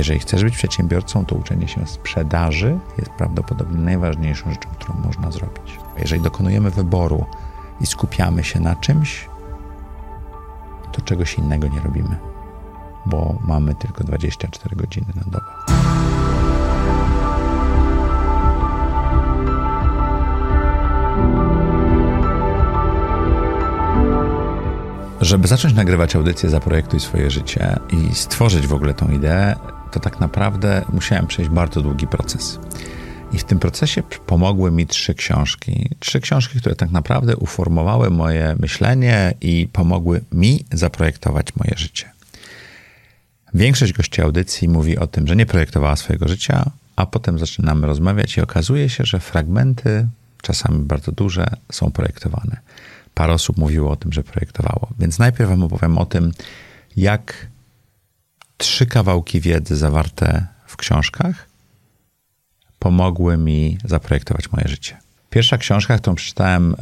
Jeżeli chcesz być przedsiębiorcą, to uczenie się sprzedaży jest prawdopodobnie najważniejszą rzeczą, którą można zrobić. Jeżeli dokonujemy wyboru i skupiamy się na czymś, to czegoś innego nie robimy, bo mamy tylko 24 godziny na dobę. Żeby zacząć nagrywać audycję Zaprojektuj swoje życie i stworzyć w ogóle tą ideę, to tak naprawdę musiałem przejść bardzo długi proces. I w tym procesie pomogły mi trzy książki. Trzy książki, które tak naprawdę uformowały moje myślenie i pomogły mi zaprojektować moje życie. Większość gości audycji mówi o tym, że nie projektowała swojego życia, a potem zaczynamy rozmawiać i okazuje się, że fragmenty, czasami bardzo duże, są projektowane. Parę osób mówiło o tym, że projektowało. Więc najpierw Wam opowiem o tym, jak trzy kawałki wiedzy zawarte w książkach pomogły mi zaprojektować moje życie. Pierwsza książka, którą przeczytałem e,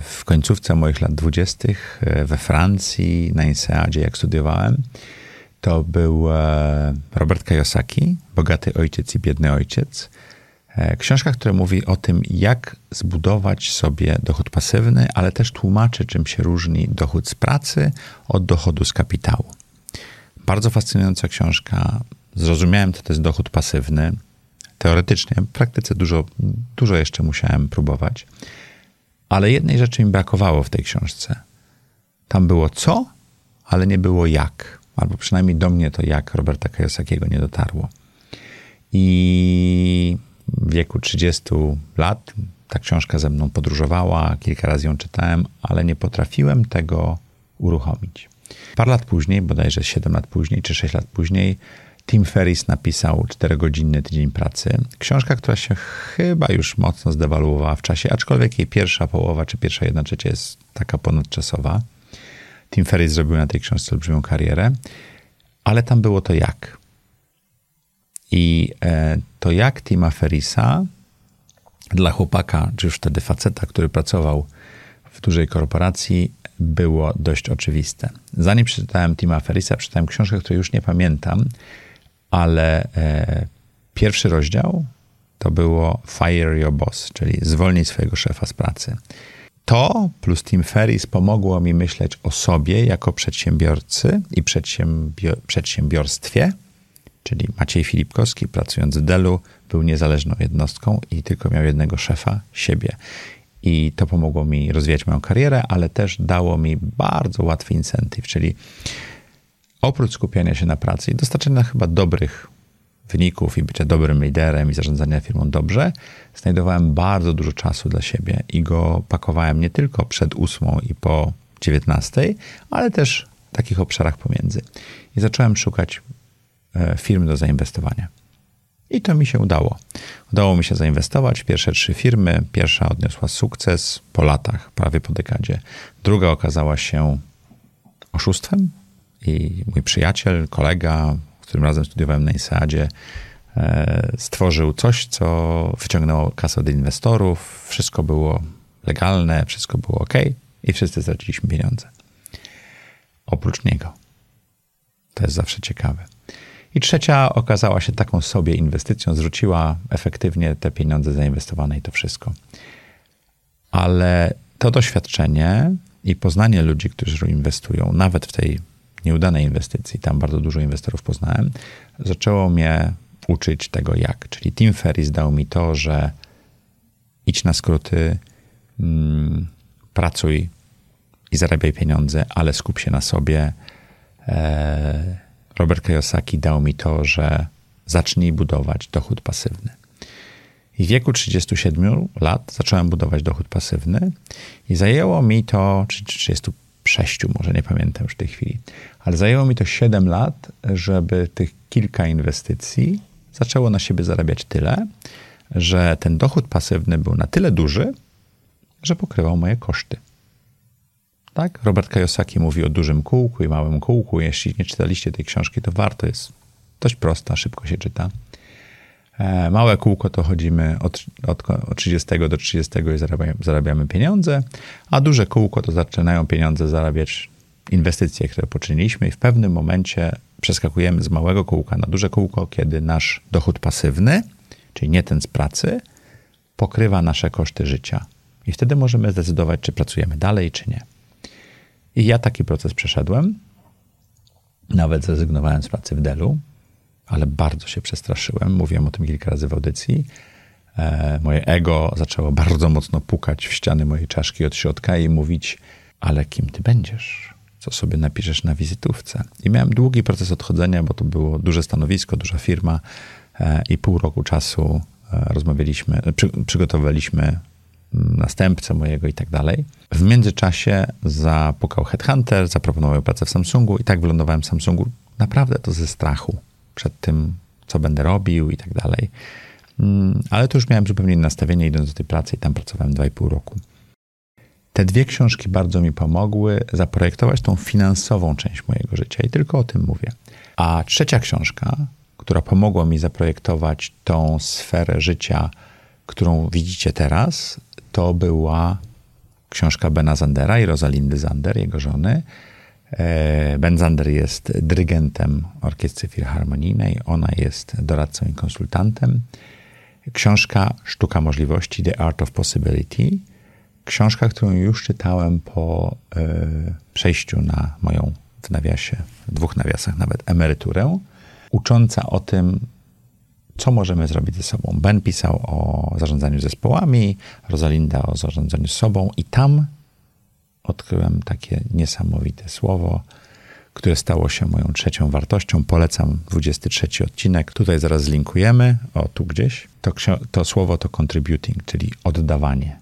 w końcówce moich lat dwudziestych e, we Francji, na INSEADzie, jak studiowałem, to był e, Robert Kiyosaki, Bogaty Ojciec i Biedny Ojciec. Książka, która mówi o tym, jak zbudować sobie dochód pasywny, ale też tłumaczy, czym się różni dochód z pracy od dochodu z kapitału. Bardzo fascynująca książka. Zrozumiałem, co to jest dochód pasywny teoretycznie. W praktyce dużo, dużo jeszcze musiałem próbować. Ale jednej rzeczy mi brakowało w tej książce. Tam było co, ale nie było jak. Albo przynajmniej do mnie to jak Roberta Kiyosakiego nie dotarło. I w wieku 30 lat ta książka ze mną podróżowała, kilka razy ją czytałem, ale nie potrafiłem tego uruchomić. Parę lat później, bodajże 7 lat później, czy 6 lat później, Tim Ferris napisał 4-godzinny tydzień pracy. Książka, która się chyba już mocno zdewaluowała w czasie, aczkolwiek jej pierwsza połowa, czy pierwsza jedna trzecia jest taka ponadczasowa. Tim Ferris zrobił na tej książce olbrzymią karierę, ale tam było to jak. I e, to jak Tima Ferrisa dla chłopaka, czy już wtedy faceta, który pracował w dużej korporacji, było dość oczywiste. Zanim przeczytałem Tima Ferrisa, przeczytałem książkę, której już nie pamiętam, ale e, pierwszy rozdział to było Fire Your Boss, czyli zwolnij swojego szefa z pracy. To plus Tim Ferris pomogło mi myśleć o sobie jako przedsiębiorcy i przedsiębior przedsiębiorstwie, czyli Maciej Filipkowski, pracując w Delu, był niezależną jednostką i tylko miał jednego szefa, siebie. I to pomogło mi rozwijać moją karierę, ale też dało mi bardzo łatwy incentyw, czyli oprócz skupiania się na pracy i dostarczenia chyba dobrych wyników i bycia dobrym liderem i zarządzania firmą dobrze, znajdowałem bardzo dużo czasu dla siebie i go pakowałem nie tylko przed ósmą i po dziewiętnastej, ale też w takich obszarach pomiędzy. I zacząłem szukać e, firm do zainwestowania. I to mi się udało. Udało mi się zainwestować w pierwsze trzy firmy. Pierwsza odniosła sukces po latach, prawie po dekadzie. Druga okazała się oszustwem, i mój przyjaciel, kolega, z którym razem studiowałem na ISADzie, e, stworzył coś, co wyciągnęło kasę od inwestorów. Wszystko było legalne, wszystko było ok i wszyscy straciliśmy pieniądze. Oprócz niego. To jest zawsze ciekawe. I trzecia okazała się taką sobie inwestycją, zwróciła efektywnie te pieniądze zainwestowane i to wszystko. Ale to doświadczenie i poznanie ludzi, którzy inwestują, nawet w tej nieudanej inwestycji, tam bardzo dużo inwestorów poznałem, zaczęło mnie uczyć tego jak. Czyli Tim Ferris dał mi to, że idź na skróty, mm, pracuj i zarabiaj pieniądze, ale skup się na sobie. E, Robert Kiyosaki dał mi to, że zacznij budować dochód pasywny. I w wieku 37 lat zacząłem budować dochód pasywny i zajęło mi to, czy 30 sześciu, może nie pamiętam już w tej chwili. Ale zajęło mi to 7 lat, żeby tych kilka inwestycji zaczęło na siebie zarabiać tyle, że ten dochód pasywny był na tyle duży, że pokrywał moje koszty. Tak? Robert Kiyosaki mówi o dużym kółku i małym kółku. Jeśli nie czytaliście tej książki, to warto. Jest dość prosta, szybko się czyta. E, małe kółko to chodzimy od, od, od 30 do 30 i zarabiamy, zarabiamy pieniądze, a duże kółko to zaczynają pieniądze zarabiać inwestycje, które poczyniliśmy i w pewnym momencie przeskakujemy z małego kółka na duże kółko, kiedy nasz dochód pasywny, czyli nie ten z pracy, pokrywa nasze koszty życia. I wtedy możemy zdecydować, czy pracujemy dalej, czy nie. I ja taki proces przeszedłem. Nawet zrezygnowałem z pracy w Delu, ale bardzo się przestraszyłem. Mówiłem o tym kilka razy w audycji. E, moje ego zaczęło bardzo mocno pukać w ściany mojej czaszki od środka i mówić: Ale kim ty będziesz? Co sobie napiszesz na wizytówce? I miałem długi proces odchodzenia, bo to było duże stanowisko, duża firma e, i pół roku czasu e, rozmawialiśmy, przy, przygotowywaliśmy mm, następcę mojego i tak dalej. W międzyczasie zapukał Headhunter, zaproponował pracę w Samsungu i tak wylądowałem w Samsungu. Naprawdę to ze strachu przed tym, co będę robił i tak dalej. Mm, ale to już miałem zupełnie inne nastawienie idąc do tej pracy i tam pracowałem 2,5 roku. Te dwie książki bardzo mi pomogły zaprojektować tą finansową część mojego życia i tylko o tym mówię. A trzecia książka, która pomogła mi zaprojektować tą sferę życia, którą widzicie teraz, to była książka Bena Zandera i Rosalindy Zander, jego żony. E, ben Zander jest dyrygentem orkiestry filharmonijnej, ona jest doradcą i konsultantem. Książka Sztuka Możliwości, The Art of Possibility. Książka, którą już czytałem po y, przejściu na moją, w nawiasie, w dwóch nawiasach nawet, emeryturę, ucząca o tym, co możemy zrobić ze sobą. Ben pisał o zarządzaniu zespołami, Rosalinda o zarządzaniu sobą i tam odkryłem takie niesamowite słowo, które stało się moją trzecią wartością. Polecam 23 odcinek. Tutaj zaraz zlinkujemy, o tu gdzieś. To, to słowo to contributing, czyli oddawanie.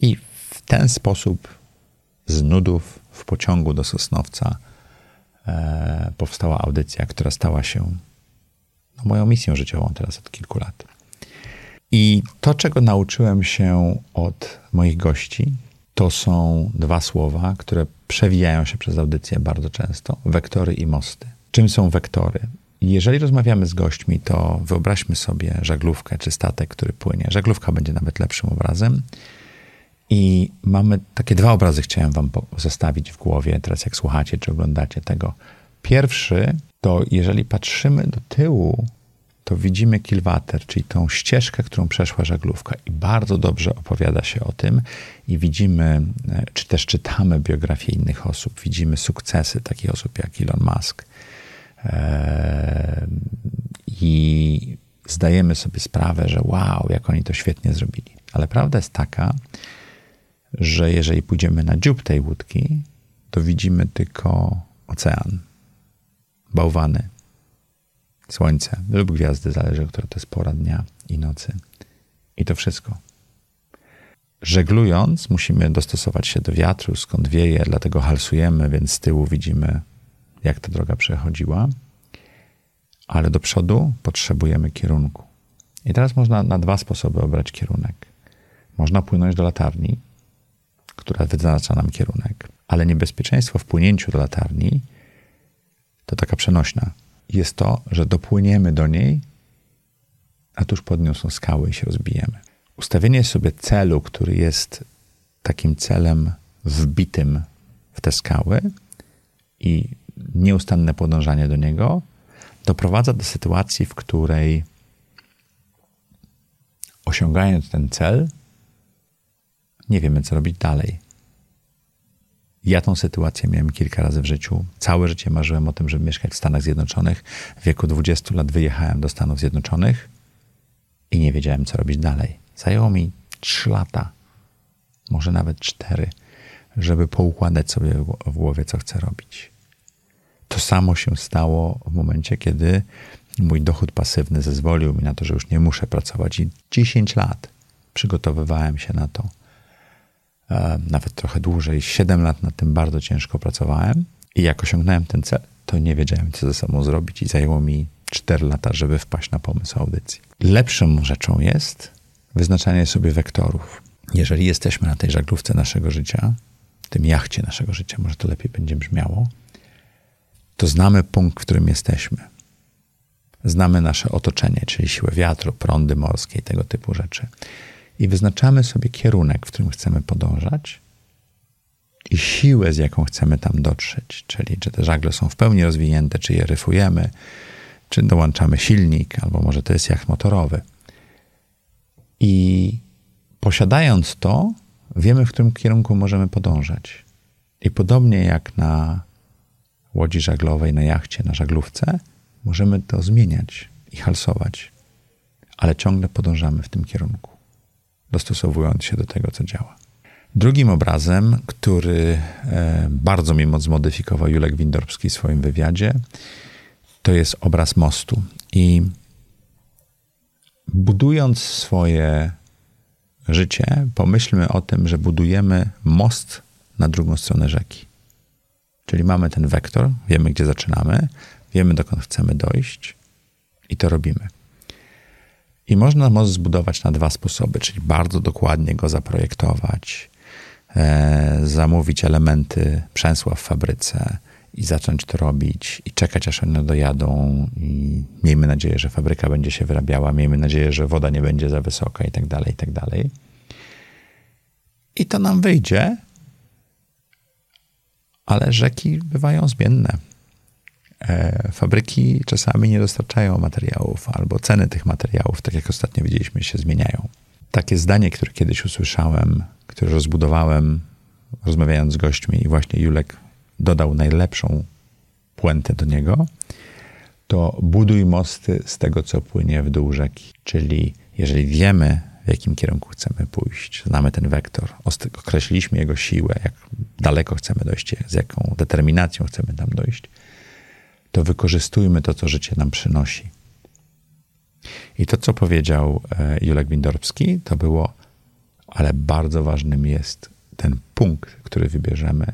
I w ten sposób z nudów w pociągu do Sosnowca e, powstała audycja, która stała się no, moją misją życiową teraz od kilku lat. I to, czego nauczyłem się od moich gości, to są dwa słowa, które przewijają się przez audycję bardzo często: wektory i mosty. Czym są wektory? Jeżeli rozmawiamy z gośćmi, to wyobraźmy sobie żaglówkę czy statek, który płynie. Żaglówka będzie nawet lepszym obrazem. I mamy takie dwa obrazy, chciałem Wam zostawić w głowie, teraz jak słuchacie czy oglądacie tego. Pierwszy to, jeżeli patrzymy do tyłu to widzimy kilwater, czyli tą ścieżkę, którą przeszła żaglówka. I bardzo dobrze opowiada się o tym. I widzimy, e, czy też czytamy biografię innych osób, widzimy sukcesy takich osób jak Elon Musk. E, i zdajemy sobie sprawę, że wow, jak oni to świetnie zrobili. Ale prawda jest taka, że jeżeli pójdziemy na dziób tej łódki, to widzimy tylko ocean, bałwany, słońce lub gwiazdy, zależy, która to jest pora dnia i nocy. I to wszystko. Żeglując, musimy dostosować się do wiatru, skąd wieje, dlatego halsujemy, więc z tyłu widzimy, jak ta droga przechodziła, ale do przodu potrzebujemy kierunku. I teraz można na dwa sposoby obrać kierunek. Można płynąć do latarni, która wyznacza nam kierunek, ale niebezpieczeństwo w płynięciu do latarni to taka przenośna jest to, że dopłyniemy do niej, a tuż pod nią są skały i się rozbijemy. Ustawienie sobie celu, który jest takim celem wbitym w te skały i nieustanne podążanie do niego doprowadza do sytuacji, w której osiągając ten cel, nie wiemy, co robić dalej. Ja tą sytuację miałem kilka razy w życiu. Całe życie marzyłem o tym, żeby mieszkać w Stanach Zjednoczonych. W wieku 20 lat wyjechałem do Stanów Zjednoczonych i nie wiedziałem, co robić dalej. Zajęło mi 3 lata, może nawet 4, żeby poukładać sobie w głowie, co chcę robić. To samo się stało w momencie, kiedy mój dochód pasywny zezwolił mi na to, że już nie muszę pracować. I 10 lat przygotowywałem się na to nawet trochę dłużej, 7 lat nad tym bardzo ciężko pracowałem i jak osiągnąłem ten cel, to nie wiedziałem, co ze sobą zrobić i zajęło mi 4 lata, żeby wpaść na pomysł audycji. Lepszą rzeczą jest wyznaczanie sobie wektorów. Jeżeli jesteśmy na tej żaglówce naszego życia, tym jachcie naszego życia, może to lepiej będzie brzmiało, to znamy punkt, w którym jesteśmy. Znamy nasze otoczenie, czyli siłę wiatru, prądy morskie i tego typu rzeczy i wyznaczamy sobie kierunek, w którym chcemy podążać i siłę, z jaką chcemy tam dotrzeć. Czyli czy te żagle są w pełni rozwinięte, czy je ryfujemy, czy dołączamy silnik, albo może to jest jacht motorowy. I posiadając to, wiemy, w którym kierunku możemy podążać. I podobnie jak na łodzi żaglowej, na jachcie, na żaglówce, możemy to zmieniać i halsować, ale ciągle podążamy w tym kierunku, dostosowując się do tego, co działa. Drugim obrazem, który e, bardzo mi moc zmodyfikował Julek Windorbski w swoim wywiadzie, to jest obraz mostu. I budując swoje życie, pomyślmy o tym, że budujemy most na drugą stronę rzeki. Czyli mamy ten wektor, wiemy gdzie zaczynamy, wiemy dokąd chcemy dojść i to robimy. I można most zbudować na dwa sposoby, czyli bardzo dokładnie go zaprojektować, e, zamówić elementy przęsła w fabryce i zacząć to robić i czekać aż one dojadą i miejmy nadzieję, że fabryka będzie się wyrabiała, miejmy nadzieję, że woda nie będzie za wysoka i tak dalej, i tak dalej. I to nam wyjdzie, ale rzeki bywają zmienne. E, fabryki czasami nie dostarczają materiałów, albo ceny tych materiałów, tak jak ostatnio widzieliśmy, się zmieniają. Takie zdanie, które kiedyś usłyszałem, które rozbudowałem, rozmawiając z gośćmi, i właśnie Julek dodał najlepszą puentę do niego, to buduj mosty z tego, co płynie w dół rzeki. Czyli jeżeli wiemy, w jakim kierunku chcemy pójść. Znamy ten wektor, określiliśmy jego siłę, jak daleko chcemy dojść, z jaką determinacją chcemy tam dojść, to wykorzystujmy to, co życie nam przynosi. I to, co powiedział e, Julek Windorbski, to było, ale bardzo ważnym jest ten punkt, który wybierzemy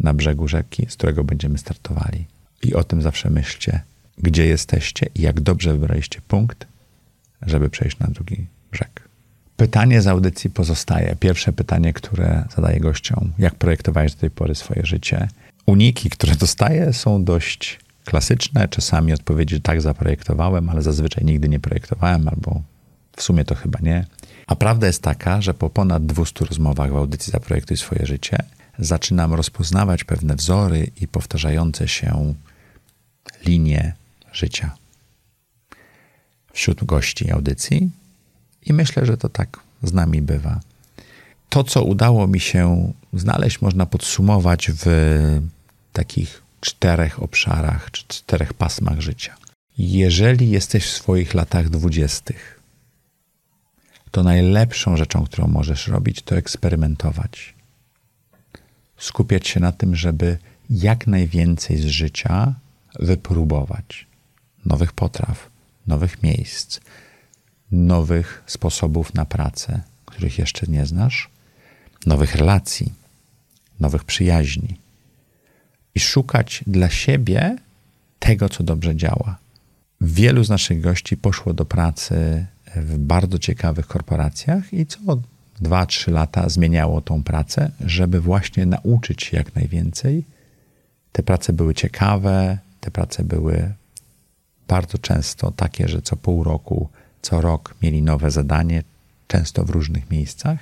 na brzegu rzeki, z którego będziemy startowali. I o tym zawsze myślcie, gdzie jesteście i jak dobrze wybraliście punkt, żeby przejść na drugi brzeg. Pytanie z audycji pozostaje. Pierwsze pytanie, które zadaję gościom: jak projektowałeś do tej pory swoje życie? Uniki, które dostaję, są dość klasyczne. Czasami odpowiedzi tak zaprojektowałem, ale zazwyczaj nigdy nie projektowałem, albo w sumie to chyba nie. A prawda jest taka, że po ponad 200 rozmowach w audycji Zaprojektuj swoje życie zaczynam rozpoznawać pewne wzory i powtarzające się linie życia. Wśród gości audycji i myślę, że to tak z nami bywa. To, co udało mi się znaleźć, można podsumować w takich czterech obszarach czy czterech pasmach życia. Jeżeli jesteś w swoich latach dwudziestych, to najlepszą rzeczą, którą możesz robić, to eksperymentować. Skupiać się na tym, żeby jak najwięcej z życia wypróbować. Nowych potraw, nowych miejsc, nowych sposobów na pracę, których jeszcze nie znasz, nowych relacji, nowych przyjaźni i szukać dla siebie tego, co dobrze działa. Wielu z naszych gości poszło do pracy w bardzo ciekawych korporacjach i co 2-3 lata zmieniało tą pracę, żeby właśnie nauczyć się jak najwięcej. Te prace były ciekawe, te prace były bardzo często takie, że co pół roku co rok mieli nowe zadanie, często w różnych miejscach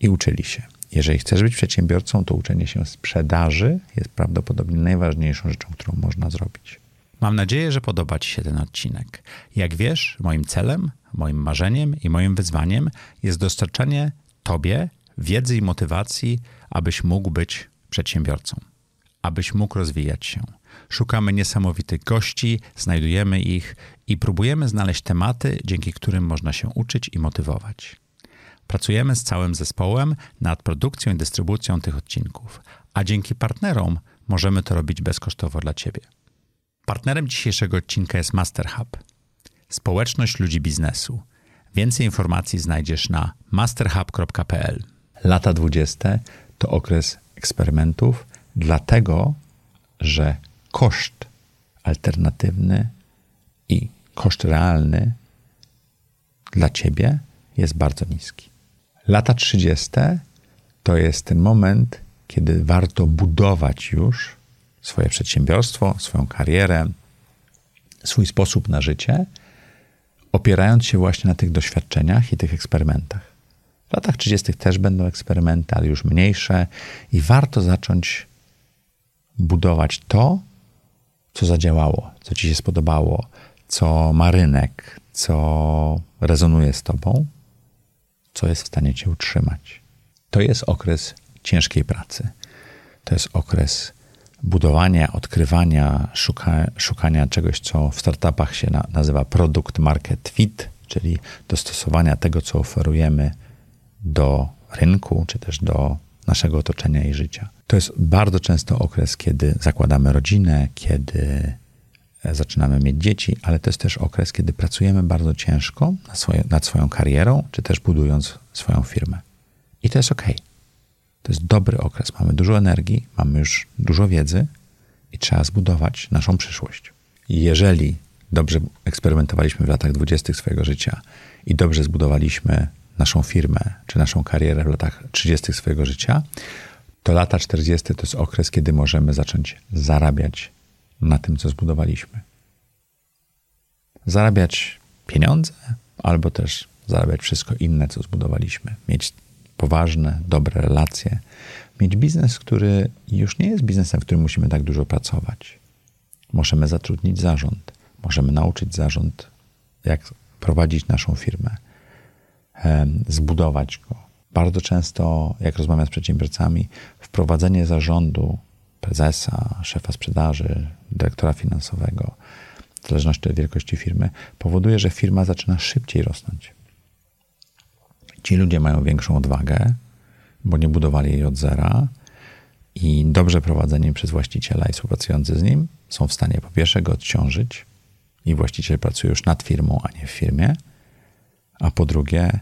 i uczyli się. Jeżeli chcesz być przedsiębiorcą, to uczenie się sprzedaży jest prawdopodobnie najważniejszą rzeczą, którą można zrobić. Mam nadzieję, że podoba Ci się ten odcinek. Jak wiesz, moim celem, moim marzeniem i moim wyzwaniem jest dostarczanie Tobie wiedzy i motywacji, abyś mógł być przedsiębiorcą, abyś mógł rozwijać się Szukamy niesamowitych gości, znajdujemy ich i próbujemy znaleźć tematy, dzięki którym można się uczyć i motywować. Pracujemy z całym zespołem nad produkcją i dystrybucją tych odcinków, a dzięki partnerom możemy to robić bezkosztowo dla Ciebie. Partnerem dzisiejszego odcinka jest MasterHub, społeczność ludzi biznesu. Więcej informacji znajdziesz na masterhub.pl. Lata 20 to okres eksperymentów, dlatego że koszt alternatywny i koszt realny dla ciebie jest bardzo niski. Lata 30 to jest ten moment, kiedy warto budować już swoje przedsiębiorstwo, swoją karierę, swój sposób na życie, opierając się właśnie na tych doświadczeniach i tych eksperymentach. W latach 30. też będą eksperymenty, ale już mniejsze, i warto zacząć budować to, co zadziałało, co ci się spodobało, co ma rynek, co rezonuje z tobą, co jest w stanie cię utrzymać. To jest okres ciężkiej pracy. To jest okres budowania, odkrywania, szuka, szukania czegoś, co w startupach się na, nazywa produkt market fit, czyli dostosowania tego, co oferujemy do rynku, czy też do naszego otoczenia i życia. To jest bardzo często okres, kiedy zakładamy rodzinę, kiedy zaczynamy mieć dzieci, ale to jest też okres, kiedy pracujemy bardzo ciężko nad, nad swoją karierą, czy też budując swoją firmę. I to jest ok. To jest dobry okres. Mamy dużo energii, mamy już dużo wiedzy i trzeba zbudować naszą przyszłość. Jeżeli dobrze eksperymentowaliśmy w latach dwudziestych swojego życia i dobrze zbudowaliśmy naszą firmę czy naszą karierę w latach 30. swojego życia, to lata 40. to jest okres, kiedy możemy zacząć zarabiać na tym, co zbudowaliśmy. Zarabiać pieniądze, albo też zarabiać wszystko inne, co zbudowaliśmy. Mieć poważne, dobre relacje. Mieć biznes, który już nie jest biznesem, w którym musimy tak dużo pracować. Możemy zatrudnić zarząd, możemy nauczyć zarząd, jak prowadzić naszą firmę, zbudować go. Bardzo często, jak rozmawiam z przedsiębiorcami, wprowadzenie zarządu, prezesa, szefa sprzedaży, dyrektora finansowego, w zależności od wielkości firmy, powoduje, że firma zaczyna szybciej rosnąć. Ci ludzie mają większą odwagę, bo nie budowali jej od zera i dobrze prowadzeni przez właściciela i współpracujący z nim są w stanie po pierwsze go odciążyć i właściciel pracuje już nad firmą, a nie w firmie, a po drugie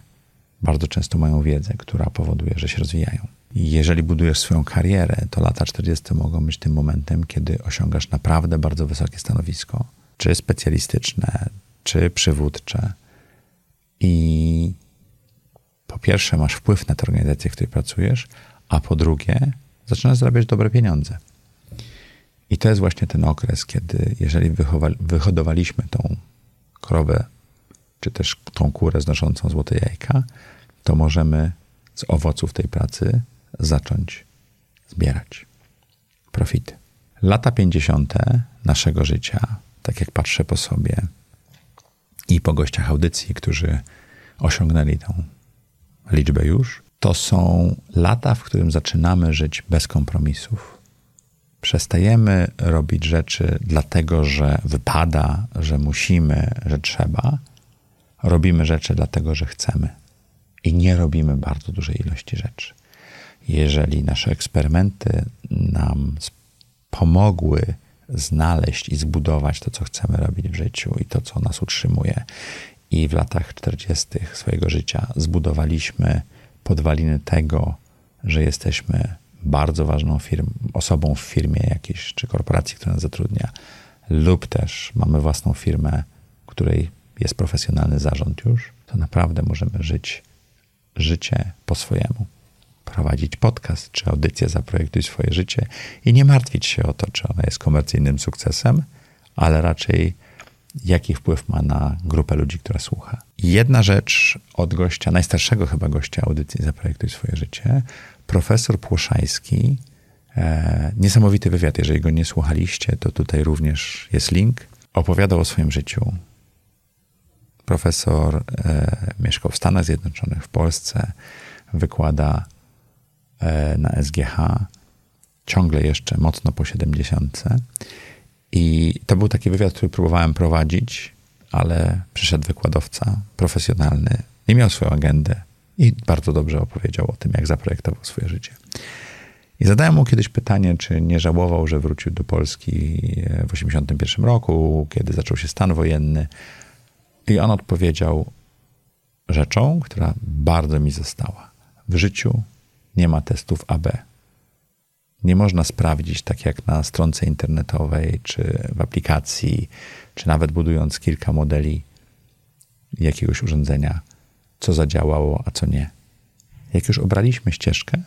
bardzo często mają wiedzę, która powoduje, że się rozwijają. Jeżeli budujesz swoją karierę, to lata 40 mogą być tym momentem, kiedy osiągasz naprawdę bardzo wysokie stanowisko, czy specjalistyczne, czy przywódcze. I po pierwsze masz wpływ na tę organizację, w której pracujesz, a po drugie zaczynasz zarabiać dobre pieniądze. I to jest właśnie ten okres, kiedy jeżeli wyhodowaliśmy tą krowę, czy też tą kurę znoszącą złote jajka, to możemy z owoców tej pracy zacząć zbierać profity. Lata 50. naszego życia, tak jak patrzę po sobie i po gościach audycji, którzy osiągnęli tą liczbę już, to są lata, w którym zaczynamy żyć bez kompromisów. Przestajemy robić rzeczy dlatego, że wypada, że musimy, że trzeba. Robimy rzeczy dlatego, że chcemy. I nie robimy bardzo dużej ilości rzeczy. Jeżeli nasze eksperymenty nam pomogły znaleźć i zbudować to, co chcemy robić w życiu i to, co nas utrzymuje, i w latach 40. swojego życia zbudowaliśmy podwaliny tego, że jesteśmy bardzo ważną firm, osobą w firmie jakiejś czy korporacji, która nas zatrudnia, lub też mamy własną firmę, której jest profesjonalny zarząd już, to naprawdę możemy żyć życie po swojemu. Prowadzić podcast czy audycję Zaprojektuj swoje życie i nie martwić się o to, czy ona jest komercyjnym sukcesem, ale raczej jaki wpływ ma na grupę ludzi, która słucha. Jedna rzecz od gościa, najstarszego chyba gościa audycji Zaprojektuj swoje życie, profesor Płoszański, e, niesamowity wywiad, jeżeli go nie słuchaliście, to tutaj również jest link, opowiadał o swoim życiu. Profesor e, mieszkał w Stanach Zjednoczonych, w Polsce, wykłada na SGH, ciągle jeszcze mocno po 70. I to był taki wywiad, który próbowałem prowadzić, ale przyszedł wykładowca profesjonalny, nie miał swoją agendę i bardzo dobrze opowiedział o tym, jak zaprojektował swoje życie. I zadałem mu kiedyś pytanie, czy nie żałował, że wrócił do Polski w 1981 roku, kiedy zaczął się stan wojenny. I on odpowiedział rzeczą, która bardzo mi została. W życiu nie ma testów AB nie można sprawdzić, tak jak na stronce internetowej, czy w aplikacji, czy nawet budując kilka modeli jakiegoś urządzenia, co zadziałało, a co nie. Jak już obraliśmy ścieżkę,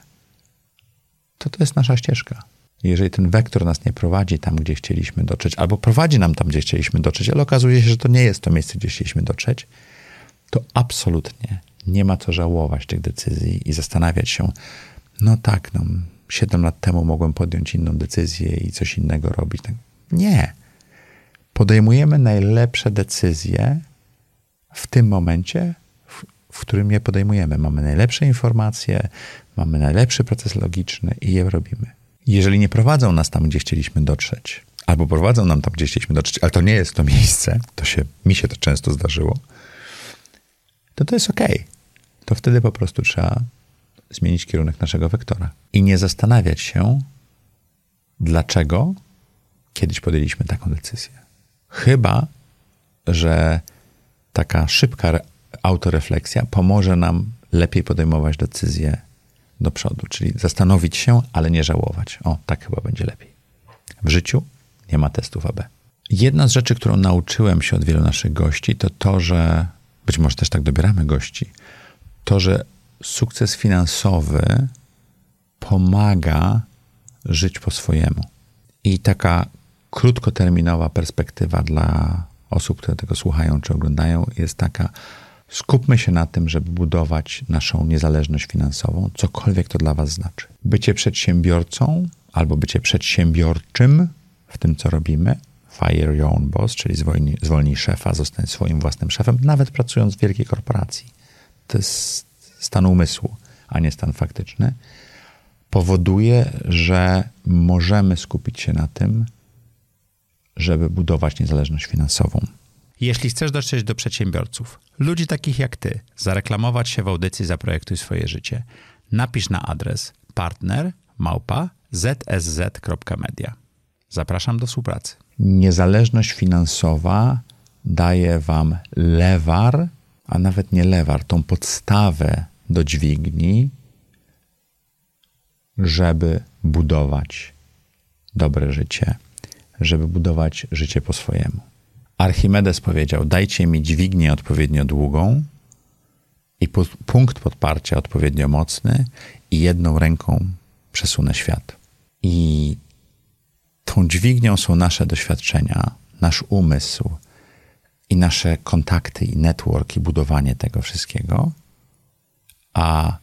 to to jest nasza ścieżka. Jeżeli ten wektor nas nie prowadzi tam, gdzie chcieliśmy dotrzeć, albo prowadzi nam tam, gdzie chcieliśmy dotrzeć, ale okazuje się, że to nie jest to miejsce, gdzie chcieliśmy dotrzeć, to absolutnie Nie ma co żałować tych decyzji i zastanawiać się, no tak, no, 7 lat temu mogłem podjąć inną decyzję i coś innego robić. Tak. Nie. Podejmujemy najlepsze decyzje w tym momencie, w, w którym je podejmujemy. Mamy najlepsze informacje, mamy najlepszy proces logiczny i je robimy. Jeżeli nie prowadzą nas tam, gdzie chcieliśmy dotrzeć, albo prowadzą nam tam, gdzie chcieliśmy dotrzeć, ale to nie jest to miejsce, to się, mi się to często zdarzyło, to to jest ok. To wtedy po prostu trzeba zmienić kierunek naszego wektora i nie zastanawiać się, dlaczego kiedyś podjęliśmy taką decyzję. Chyba, że taka szybka autorefleksja pomoże nam lepiej podejmować decyzje do przodu, czyli zastanowić się, ale nie żałować. O, tak chyba będzie lepiej. W życiu nie ma testów AB. Jedna z rzeczy, którą nauczyłem się od wielu naszych gości, to to, że być może też tak dobieramy gości, to, że sukces finansowy pomaga żyć po swojemu. I taka krótkoterminowa perspektywa dla osób, które tego słuchają czy oglądają, jest taka: skupmy się na tym, żeby budować naszą niezależność finansową, cokolwiek to dla Was znaczy. Bycie przedsiębiorcą albo bycie przedsiębiorczym w tym, co robimy, fire your own boss, czyli zwolnij, zwolnij szefa, zostań swoim własnym szefem, nawet pracując w wielkiej korporacji. To jest stan umysłu, a nie stan faktyczny. Powoduje, że możemy skupić się na tym, żeby budować niezależność finansową. Jeśli chcesz dotrzeć do przedsiębiorców, ludzi takich jak ty, zareklamować się w audycji Zaprojektuj swoje życie, napisz na adres partner małpa zsz.media. Zapraszam do współpracy. Niezależność finansowa daje wam lewar, a nawet nie lewar, tą podstawę do dźwigni, żeby budować dobre życie, żeby budować życie po swojemu. Archimedes powiedział: Dajcie mi dźwignię odpowiednio długą i punkt podparcia odpowiednio mocny, i jedną ręką przesunę świat. I tą dźwignią są nasze doświadczenia, nasz umysł i nasze kontakty, i network, i budowanie tego wszystkiego. A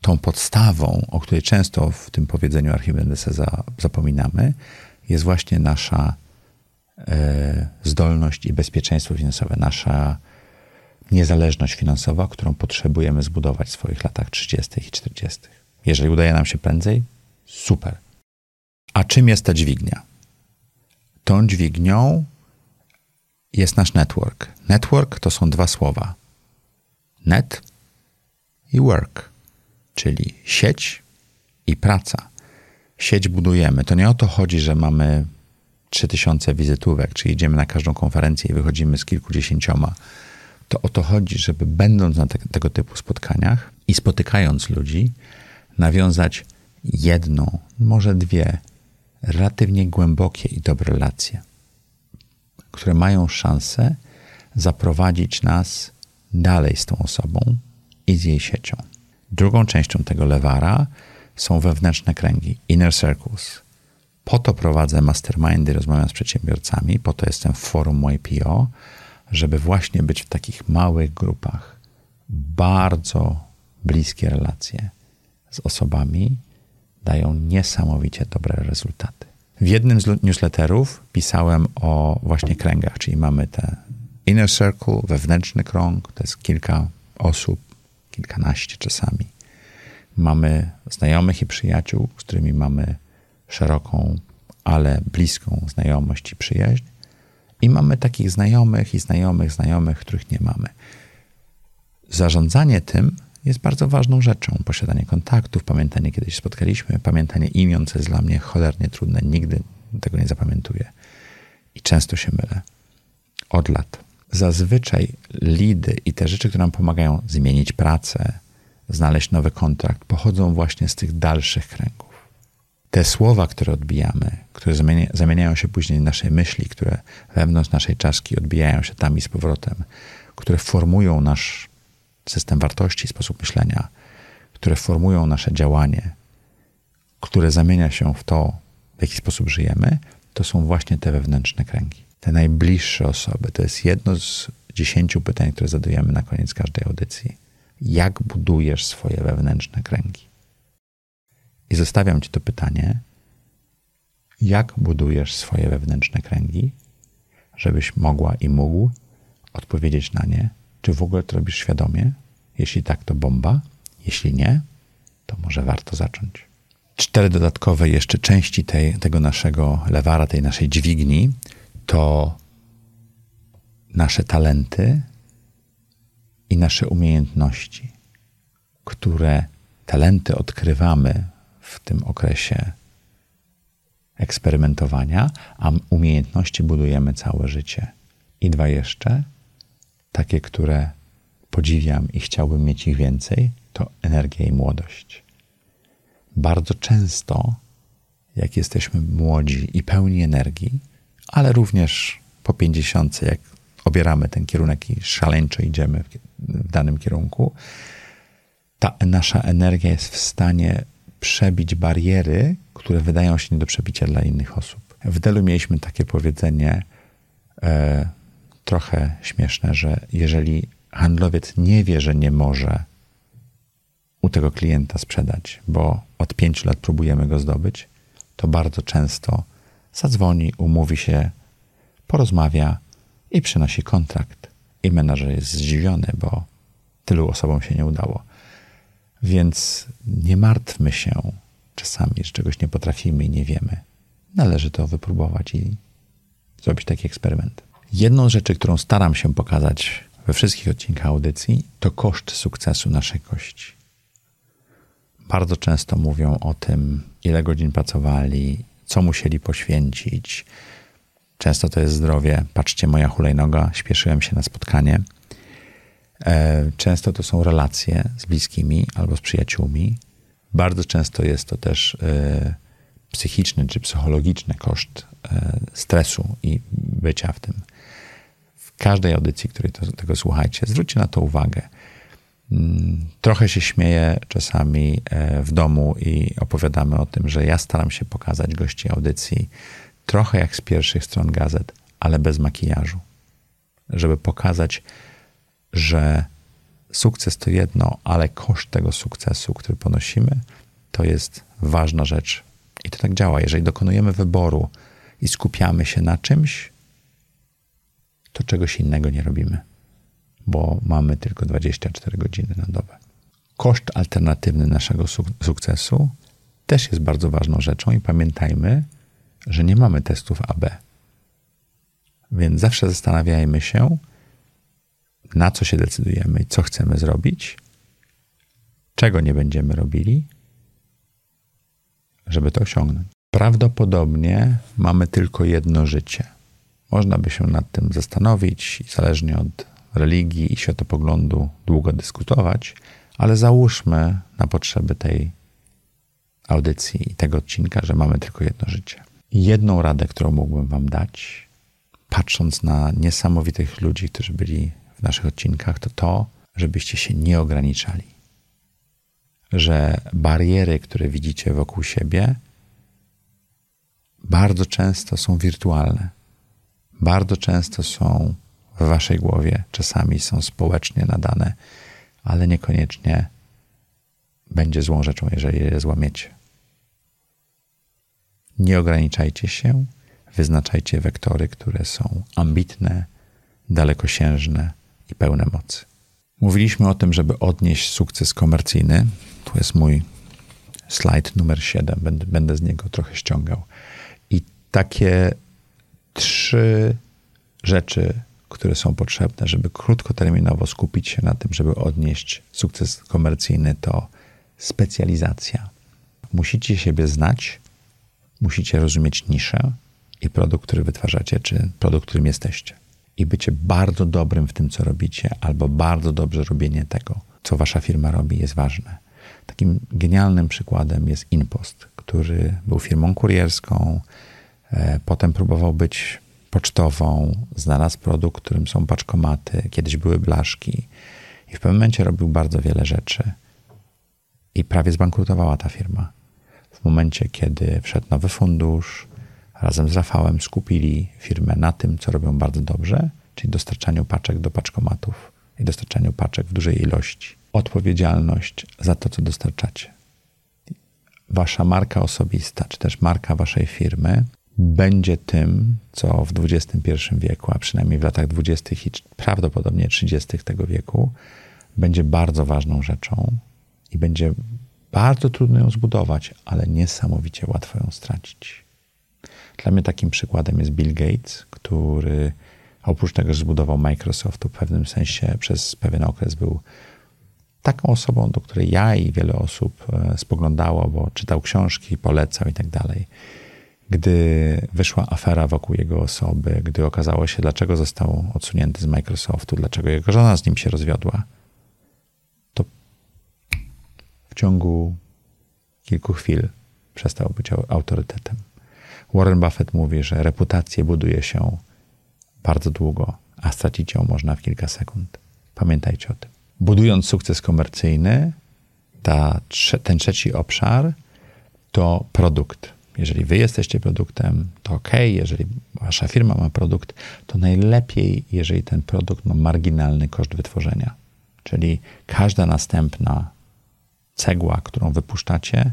tą podstawą, o której często w tym powiedzeniu Archimedesa za, zapominamy, jest właśnie nasza e, zdolność i bezpieczeństwo finansowe, nasza niezależność finansowa, którą potrzebujemy zbudować w swoich latach 30. i 40. Jeżeli udaje nam się prędzej, super. A czym jest ta dźwignia? Tą dźwignią jest nasz network. Network to są dwa słowa. Net i work, czyli sieć i praca. Sieć budujemy. To nie o to chodzi, że mamy 3000 wizytówek, czy idziemy na każdą konferencję i wychodzimy z kilkudziesięcioma. To o to chodzi, żeby będąc na te, tego typu spotkaniach i spotykając ludzi, nawiązać jedną, może dwie relatywnie głębokie i dobre relacje, które mają szansę zaprowadzić nas dalej z tą osobą i z jej siecią. Drugą częścią tego lewara są wewnętrzne kręgi, inner circles. Po to prowadzę mastermindy, rozmawiam z przedsiębiorcami, po to jestem w forum YPO, żeby właśnie być w takich małych grupach, bardzo bliskie relacje z osobami, dają niesamowicie dobre rezultaty. W jednym z newsletterów pisałem o właśnie kręgach, czyli mamy te inner circle, wewnętrzny krąg, to jest kilka osób, kilkanaście czasami. Mamy znajomych i przyjaciół, z którymi mamy szeroką, ale bliską znajomość i przyjaźń. I mamy takich znajomych i znajomych, znajomych, których nie mamy. Zarządzanie tym jest bardzo ważną rzeczą. Posiadanie kontaktów, pamiętanie, kiedyś spotkaliśmy, pamiętanie imion, co jest dla mnie cholernie trudne. Nigdy tego nie zapamiętuję. I często się mylę. Od lat. Zazwyczaj lidy i te rzeczy, które nam pomagają zmienić pracę, znaleźć nowy kontrakt, pochodzą właśnie z tych dalszych kręgów. Te słowa, które odbijamy, które zamieniają się później w naszej myśli, które wewnątrz naszej czaszki odbijają się tam i z powrotem, które formują nasz system wartości, sposób myślenia, które formują nasze działanie, które zamienia się w to, w jaki sposób żyjemy, to są właśnie te wewnętrzne kręgi. Te najbliższe osoby. To jest jedno z dziesięciu pytań, które zadajemy na koniec każdej audycji. jak budujesz swoje wewnętrzne kręgi. I zostawiam Ci to pytanie, jak budujesz swoje wewnętrzne kręgi, żebyś mogła i mógł odpowiedzieć na nie, czy w ogóle to robisz świadomie. Jeśli tak, to bomba. Jeśli nie, to może warto zacząć. Cztery dodatkowe jeszcze części tej, tego naszego lewara, tej naszej dźwigni, to nasze talenty i nasze umiejętności, które talenty odkrywamy w tym okresie eksperymentowania, a umiejętności budujemy całe życie. I dwa jeszcze, takie, które podziwiam i chciałbym mieć ich więcej, to energia i młodość. Bardzo często, jak jesteśmy młodzi i pełni energii, ale również po pięćdziesiątce, jak obieramy ten kierunek i szaleńczo idziemy w, w danym kierunku, ta nasza energia jest w stanie przebić bariery, które wydają się nie do przebicia dla innych osób. W Delu mieliśmy takie powiedzenie e, trochę śmieszne, że jeżeli handlowiec nie wie, że nie może u tego klienta sprzedać, bo od pięciu lat próbujemy go zdobyć, to bardzo często zadzwoni, umówi się, porozmawia i przynosi kontrakt. I menadżer jest zdziwiony, bo tylu osobom się nie udało. Więc nie martwmy się czasami, że czegoś nie potrafimy i nie wiemy. Należy to wypróbować i zrobić taki eksperyment. Jedną z rzeczy, którą staram się pokazać we wszystkich odcinkach audycji, to koszt sukcesu naszej kości. Bardzo często mówią o tym, ile godzin pracowali, co musieli poświęcić. Często to jest zdrowie. Patrzcie, moja hulajnoga, śpieszyłem się na spotkanie. E, często to są relacje z bliskimi albo z przyjaciółmi. Bardzo często jest to też e, psychiczny czy psychologiczny koszt e, stresu i bycia w tym. Każdej audycji, której to, tego słuchajcie, zwróćcie na to uwagę. Mm, trochę się śmieję czasami w domu i opowiadamy o tym, że ja staram się pokazać gości audycji trochę jak z pierwszych stron gazet, ale bez makijażu, żeby pokazać, że sukces to jedno, ale koszt tego sukcesu, który ponosimy, to jest ważna rzecz. I to tak działa. Jeżeli dokonujemy wyboru i skupiamy się na czymś, to czegoś innego nie robimy, bo mamy tylko 24 godziny na dobę. Koszt alternatywny naszego sukcesu też jest bardzo ważną rzeczą i pamiętajmy, że nie mamy testów AB. Więc zawsze zastanawiajmy się, na co się decydujemy i co chcemy zrobić, czego nie będziemy robili, żeby to osiągnąć. Prawdopodobnie mamy tylko jedno życie. Można by się nad tym zastanowić i zależnie od religii i światopoglądu długo dyskutować, ale załóżmy na potrzeby tej audycji i tego odcinka, że mamy tylko jedno życie. Jedną radę, którą mógłbym Wam dać, patrząc na niesamowitych ludzi, którzy byli w naszych odcinkach, to to, żebyście się nie ograniczali. Że bariery, które widzicie wokół siebie, bardzo często są wirtualne. Bardzo często są w waszej głowie, czasami są społecznie nadane, ale niekoniecznie będzie złą rzeczą, jeżeli je złamiecie. Nie ograniczajcie się, wyznaczajcie wektory, które są ambitne, dalekosiężne, i pełne mocy. Mówiliśmy o tym, żeby odnieść sukces komercyjny. Tu jest mój slajd numer 7, będę, będę z niego trochę ściągał. I takie trzy rzeczy, które są potrzebne, żeby krótkoterminowo skupić się na tym, żeby odnieść sukces komercyjny, to specjalizacja. Musicie siebie znać, musicie rozumieć niszę i produkt, który wytwarzacie, czy produkt, którym jesteście i bycie bardzo dobrym w tym, co robicie, albo bardzo dobrze robienie tego, co wasza firma robi, jest ważne. Takim genialnym przykładem jest InPost, który był firmą kurierską, potem próbował być pocztową, znalazł produkt, którym są paczkomaty, kiedyś były blaszki i w pewnym momencie robił bardzo wiele rzeczy i prawie zbankrutowała ta firma. W momencie, kiedy wszedł nowy fundusz, razem z Rafałem skupili firmę na tym, co robią bardzo dobrze, czyli dostarczaniu paczek do paczkomatów i dostarczaniu paczek w dużej ilości. odpowiedzialność za to, co dostarczacie. Wasza marka osobista, czy też marka waszej firmy będzie tym, co w XXI wieku, a przynajmniej w latach 20. i prawdopodobnie 30. tego wieku, będzie bardzo ważną rzeczą i będzie bardzo trudno ją zbudować, ale niesamowicie łatwo ją stracić. Dla mnie takim przykładem jest Bill Gates, który oprócz tego, że zbudował Microsoft, w pewnym sensie przez pewien okres był taką osobą, do której ja i wiele osób e, spoglądało, bo czytał książki, polecał i tak dalej. Gdy wyszła afera wokół jego osoby, gdy okazało się, dlaczego został odsunięty z Microsoftu, dlaczego jego żona z nim się rozwiodła, to w ciągu kilku chwil przestał być autorytetem. Warren Buffett mówi, że reputację buduje się bardzo długo, a stracić ją można w kilka sekund. Pamiętajcie o tym. Budując sukces komercyjny, ta, ten trzeci obszar to produkt. Jeżeli wy jesteście produktem, to ok, jeżeli wasza firma ma produkt, to najlepiej, jeżeli ten produkt ma marginalny koszt wytworzenia. Czyli każda następna cegła, którą wypuszczacie,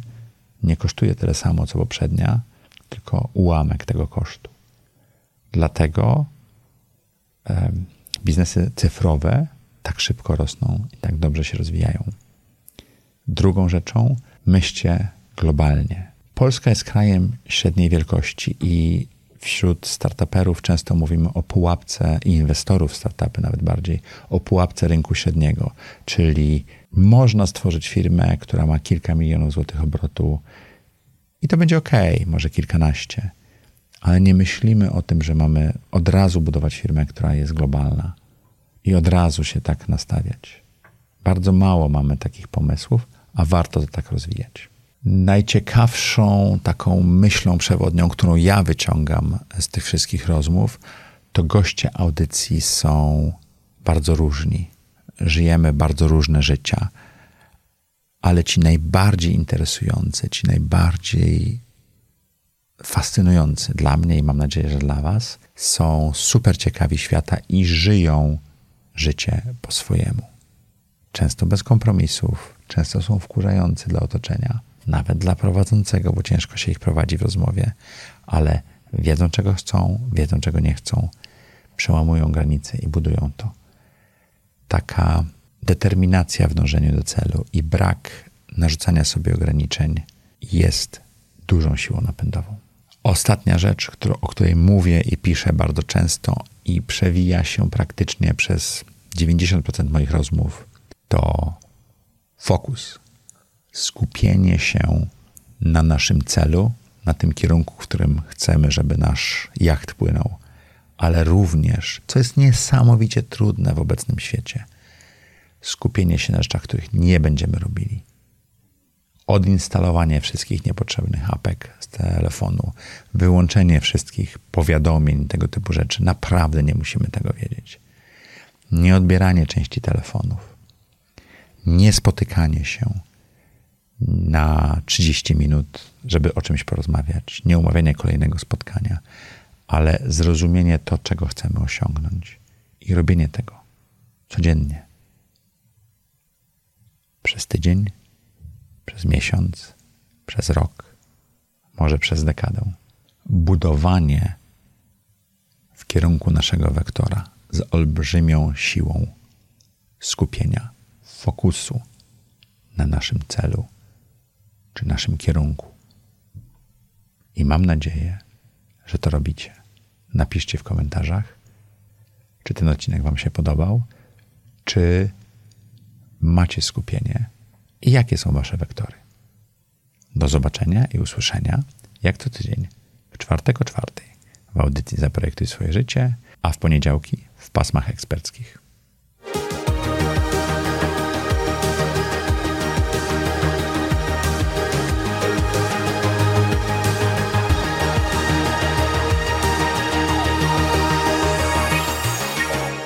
nie kosztuje tyle samo co poprzednia, tylko ułamek tego kosztu. Dlatego biznesy cyfrowe tak szybko rosną i tak dobrze się rozwijają. Drugą rzeczą, myślcie globalnie. Polska jest krajem średniej wielkości i wśród startuperów często mówimy o pułapce i inwestorów startupy nawet bardziej, o pułapce rynku średniego, czyli można stworzyć firmę, która ma kilka milionów złotych obrotu i to będzie ok, może kilkanaście, ale nie myślimy o tym, że mamy od razu budować firmę, która jest globalna i od razu się tak nastawiać. Bardzo mało mamy takich pomysłów, a warto to tak rozwijać. Najciekawszą taką myślą przewodnią, którą ja wyciągam z tych wszystkich rozmów, to goście audycji są bardzo różni. Żyjemy bardzo różne życia, ale ci najbardziej interesujący, ci najbardziej fascynujący dla mnie i mam nadzieję, że dla Was, są super ciekawi świata i żyją życie po swojemu. Często bez kompromisów, często są wkurzający dla otoczenia, nawet dla prowadzącego, bo ciężko się ich prowadzi w rozmowie, ale wiedzą czego chcą, wiedzą czego nie chcą, przełamują granice i budują to. Taka determinacja w dążeniu do celu i brak narzucania sobie ograniczeń jest dużą siłą napędową. Ostatnia rzecz, o której mówię i piszę bardzo często i przewija się praktycznie przez 90% moich rozmów, to fokus. Skupienie się na naszym celu, na tym kierunku, w którym chcemy, żeby nasz jacht płynął, ale również, co jest niesamowicie trudne w obecnym świecie, skupienie się na rzeczach, których nie będziemy robili odinstalowanie wszystkich niepotrzebnych apek z telefonu, wyłączenie wszystkich powiadomień, tego typu rzeczy. Naprawdę nie musimy tego wiedzieć. Nieodbieranie części telefonów, niespotykanie się na 30 minut, żeby o czymś porozmawiać, nie umawianie kolejnego spotkania, ale zrozumienie to, czego chcemy osiągnąć i robienie tego codziennie. Przez tydzień przez miesiąc, przez rok, może przez dekadę. Budowanie w kierunku naszego wektora z olbrzymią siłą skupienia, fokusu na naszym celu czy naszym kierunku. I mam nadzieję, że to robicie. Napiszcie w komentarzach, czy ten odcinek Wam się podobał, czy macie skupienie i jakie są Wasze wektory. Do zobaczenia i usłyszenia, jak co tydzień, w czwartek o czwartej, w audycji Zaprojektuj swoje życie, a w poniedziałki w pasmach eksperckich.